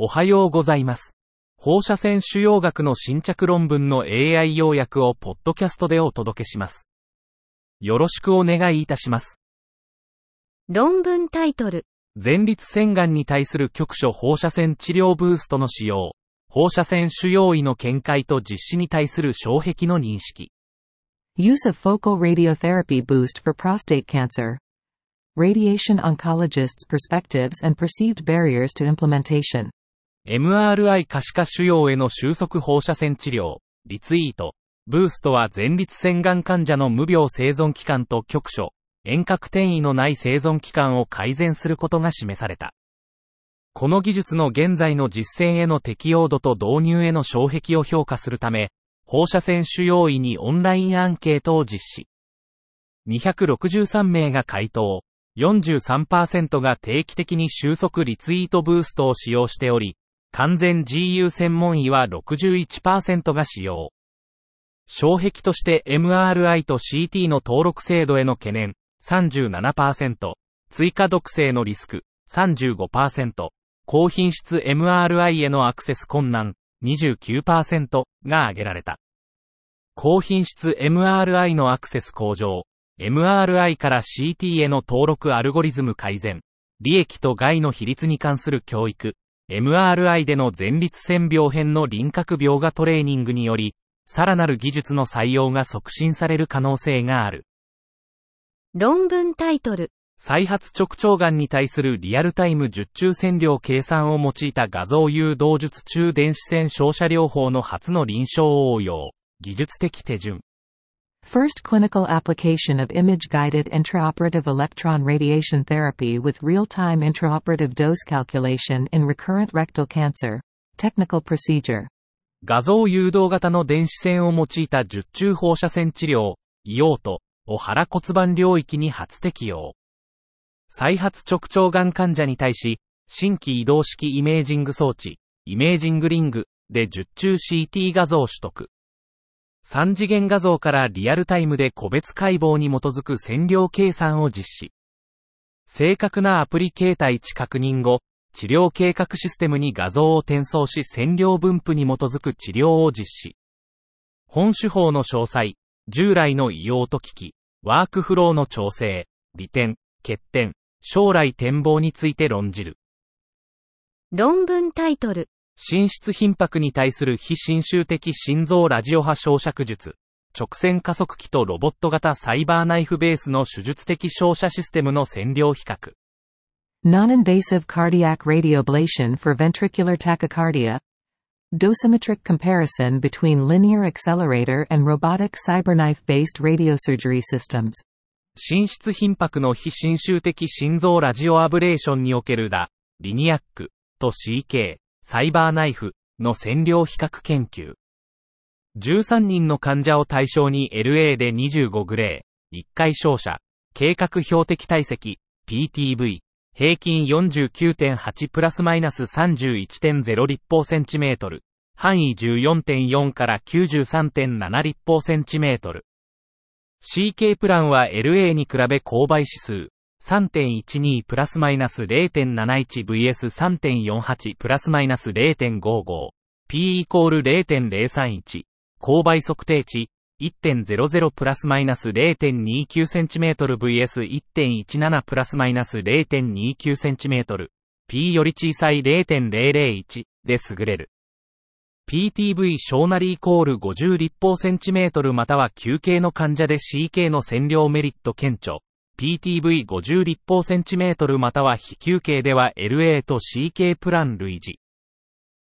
おはようございます。放射線腫瘍学の新着論文の AI 要約をポッドキャストでお届けします。よろしくお願いいたします。論文タイトル。前立腺がんに対する局所放射線治療ブーストの使用。放射線腫瘍医の見解と実施に対する障壁の認識。Use of focal radiotherapy boost for prostate cancer. Radiation oncologists' perspectives and perceived barriers to implementation. MRI 可視化腫瘍への収束放射線治療、リツイート、ブーストは前立腺がん患者の無病生存期間と局所、遠隔転移のない生存期間を改善することが示された。この技術の現在の実践への適用度と導入への障壁を評価するため、放射線腫瘍医にオンラインアンケートを実施。263名が回答、43%が定期的に収束リツイートブーストを使用しており、完全 GU 専門医は61%が使用。障壁として MRI と CT の登録制度への懸念、37%、追加毒性のリスク、35%、高品質 MRI へのアクセス困難、29%が挙げられた。高品質 MRI のアクセス向上、MRI から CT への登録アルゴリズム改善、利益と害の比率に関する教育、MRI での前立腺病変の輪郭描画トレーニングにより、さらなる技術の採用が促進される可能性がある。論文タイトル。再発直腸がんに対するリアルタイム術中線量計算を用いた画像誘導術中電子線照射療法の初の臨床応用、技術的手順。First clinical application of image-guided intraoperative electron radiation therapy with real-time intraoperative dose calculation in recurrent rectal cancer. Technical procedure. 画像誘導型の電子線を用いた術中放射線治療、イオートを腹骨盤領域に初適用。再発直腸がん患者に対し、新規移動式イメージング装置、イメージングリングで術中 CT 画像取得。3次元画像からリアルタイムで個別解剖に基づく線量計算を実施。正確なアプリ形態値確認後、治療計画システムに画像を転送し線量分布に基づく治療を実施。本手法の詳細、従来の異様と機器、ワークフローの調整、利点、欠点、将来展望について論じる。論文タイトル。心室頻拍に対する非侵襲的心臓ラジオ波照射術。直線加速器とロボット型サイバーナイフベースの手術的照射システムの線量比較。Non-invasive cardiac radioablation for ventricular tachycardia. Dosimetric comparison between linear accelerator and robotic cyberknife-based radiosurgery systems. 心室頻拍の非侵襲的心臓ラジオアブレーションにおけるダ、リニアックと CK、サイバーナイフの線量比較研究。13人の患者を対象に LA で25グレー、1回照射、計画標的体積、PTV、平均49.8プラスマイナス31.0立方センチメートル、範囲14.4から93.7立方センチメートル。CK プランは LA に比べ勾配指数3.12プラスマイナス 0.71vs3.48 プラスマイナス0.55 P イコール0.031勾配測定値。1.00プラスマイナス 0.29cm vs1.17 プラスマイナス 0.29cm P より小さい0.001で優れる。PTV 小なりイコール50立方センチメートルまたは休憩の患者で CK の線量メリット顕著。PTV50 立方センチメートルまたは非休憩では LA と CK プラン類似。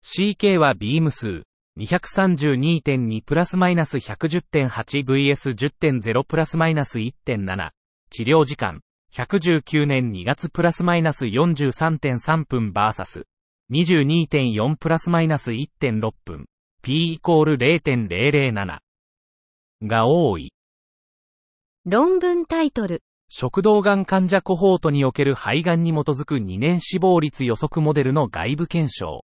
CK はビーム数232.2プラスマイナス 110.8vs10.0 プラスマイナス1.7。治療時間119年2月プラスマイナス43.3分 vs 22.4プラスマイナス1.6分。P イコール0.007が多い。論文タイトル。食道がん患者コホートにおける肺がんに基づく2年死亡率予測モデルの外部検証。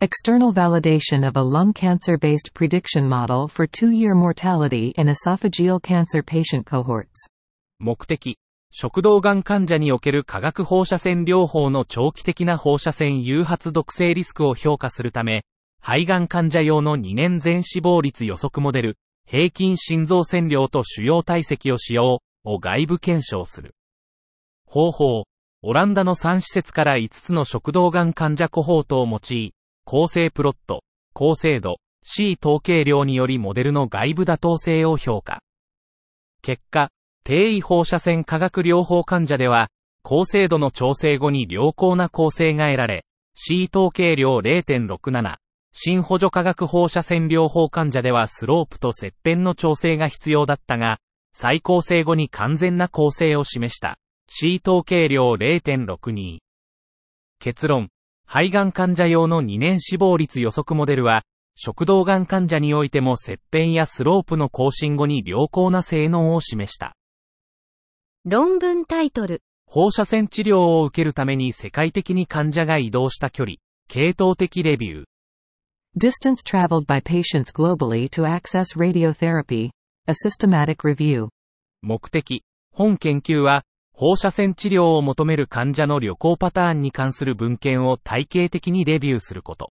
External validation of a lung cancer-based prediction model for two-year mortality in esophageal cancer patient cohorts. 目的、食道がん患者における化学放射線療法の長期的な放射線誘発毒性リスクを評価するため、肺がん患者用の2年全死亡率予測モデル、平均心臓線量と主要体積を使用、を外部検証する。方法、オランダの3施設から5つの食道がん患者コホートを用い、構成プロット、高精度、C 統計量によりモデルの外部妥当性を評価。結果、低位放射線化学療法患者では、高精度の調整後に良好な構成が得られ、C 統計量0.67、新補助化学放射線療法患者ではスロープと切片の調整が必要だったが、再構成後に完全な構成を示した。C 統計量0.62。結論。肺がん患者用の2年死亡率予測モデルは、食道がん患者においても切片やスロープの更新後に良好な性能を示した。論文タイトル。放射線治療を受けるために世界的に患者が移動した距離、系統的レビュー。Distance traveled by patients globally to access radiotherapy. A systematic review. 目的。本研究は、放射線治療を求める患者の旅行パターンに関する文献を体系的にレビューすること。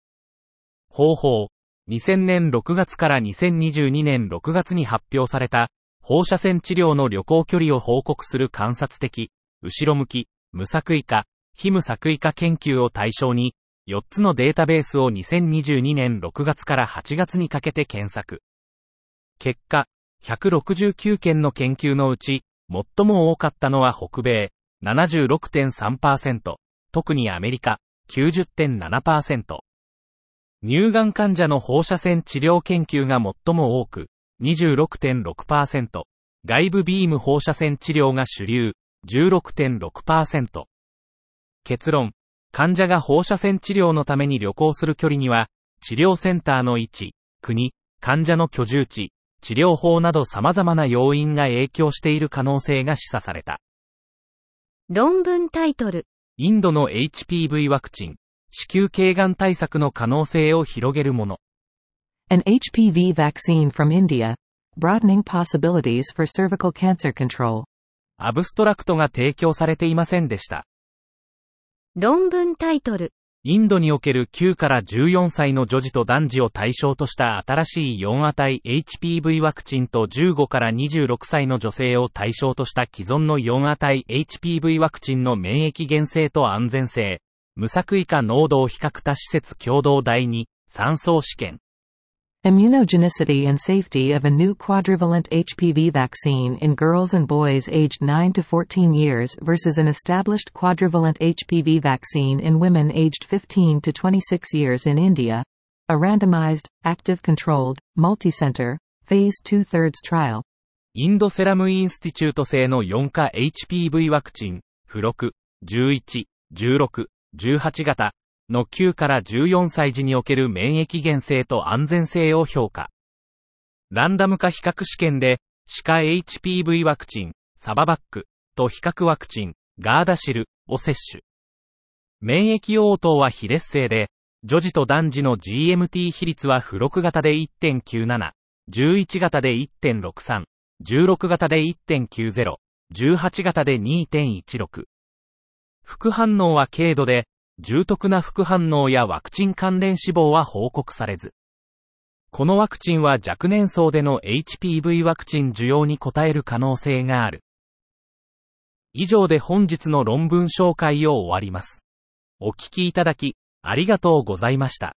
方法。2000年6月から2022年6月に発表された放射線治療の旅行距離を報告する観察的、後ろ向き、無作為化、非無作為化研究を対象に、4つのデータベースを2022年6月から8月にかけて検索。結果、169件の研究のうち、最も多かったのは北米、76.3%、特にアメリカ、90.7%。乳がん患者の放射線治療研究が最も多く、26.6%、外部ビーム放射線治療が主流、16.6%。結論、患者が放射線治療のために旅行する距離には、治療センターの位置、国、患者の居住地、治療法など様々な要因が影響している可能性が示唆された。論文タイトル。インドの HPV ワクチン、子宮頸がん対策の可能性を広げるもの。An HPV vaccine from India, broadening possibilities for cervical cancer control. アブストラクトが提供されていませんでした。論文タイトル。インドにおける9から14歳の女児と男児を対象とした新しい4値 HPV ワクチンと15から26歳の女性を対象とした既存の4値 HPV ワクチンの免疫原性と安全性、無作為化濃度を比較た施設共同第2、酸素試験。Immunogenicity and safety of a new quadrivalent HPV vaccine in girls and boys aged 9 to 14 years versus an established quadrivalent HPV vaccine in women aged 15 to 26 years in India. A randomized, active controlled, multicenter, phase 2 thirds trial. インドセラムインスティチュート製の4価 HPV ワクチン、付録、11、16、18型、 の9から14歳児における免疫原性と安全性を評価。ランダム化比較試験で、歯科 HPV ワクチン、サババックと比較ワクチン、ガーダシルを接種。免疫応答は非劣勢で、女児と男児の GMT 比率は付録型で1.97、11型で1.63、16型で1.90、18型で2.16。副反応は軽度で、重篤な副反応やワクチン関連死亡は報告されず。このワクチンは若年層での HPV ワクチン需要に応える可能性がある。以上で本日の論文紹介を終わります。お聞きいただき、ありがとうございました。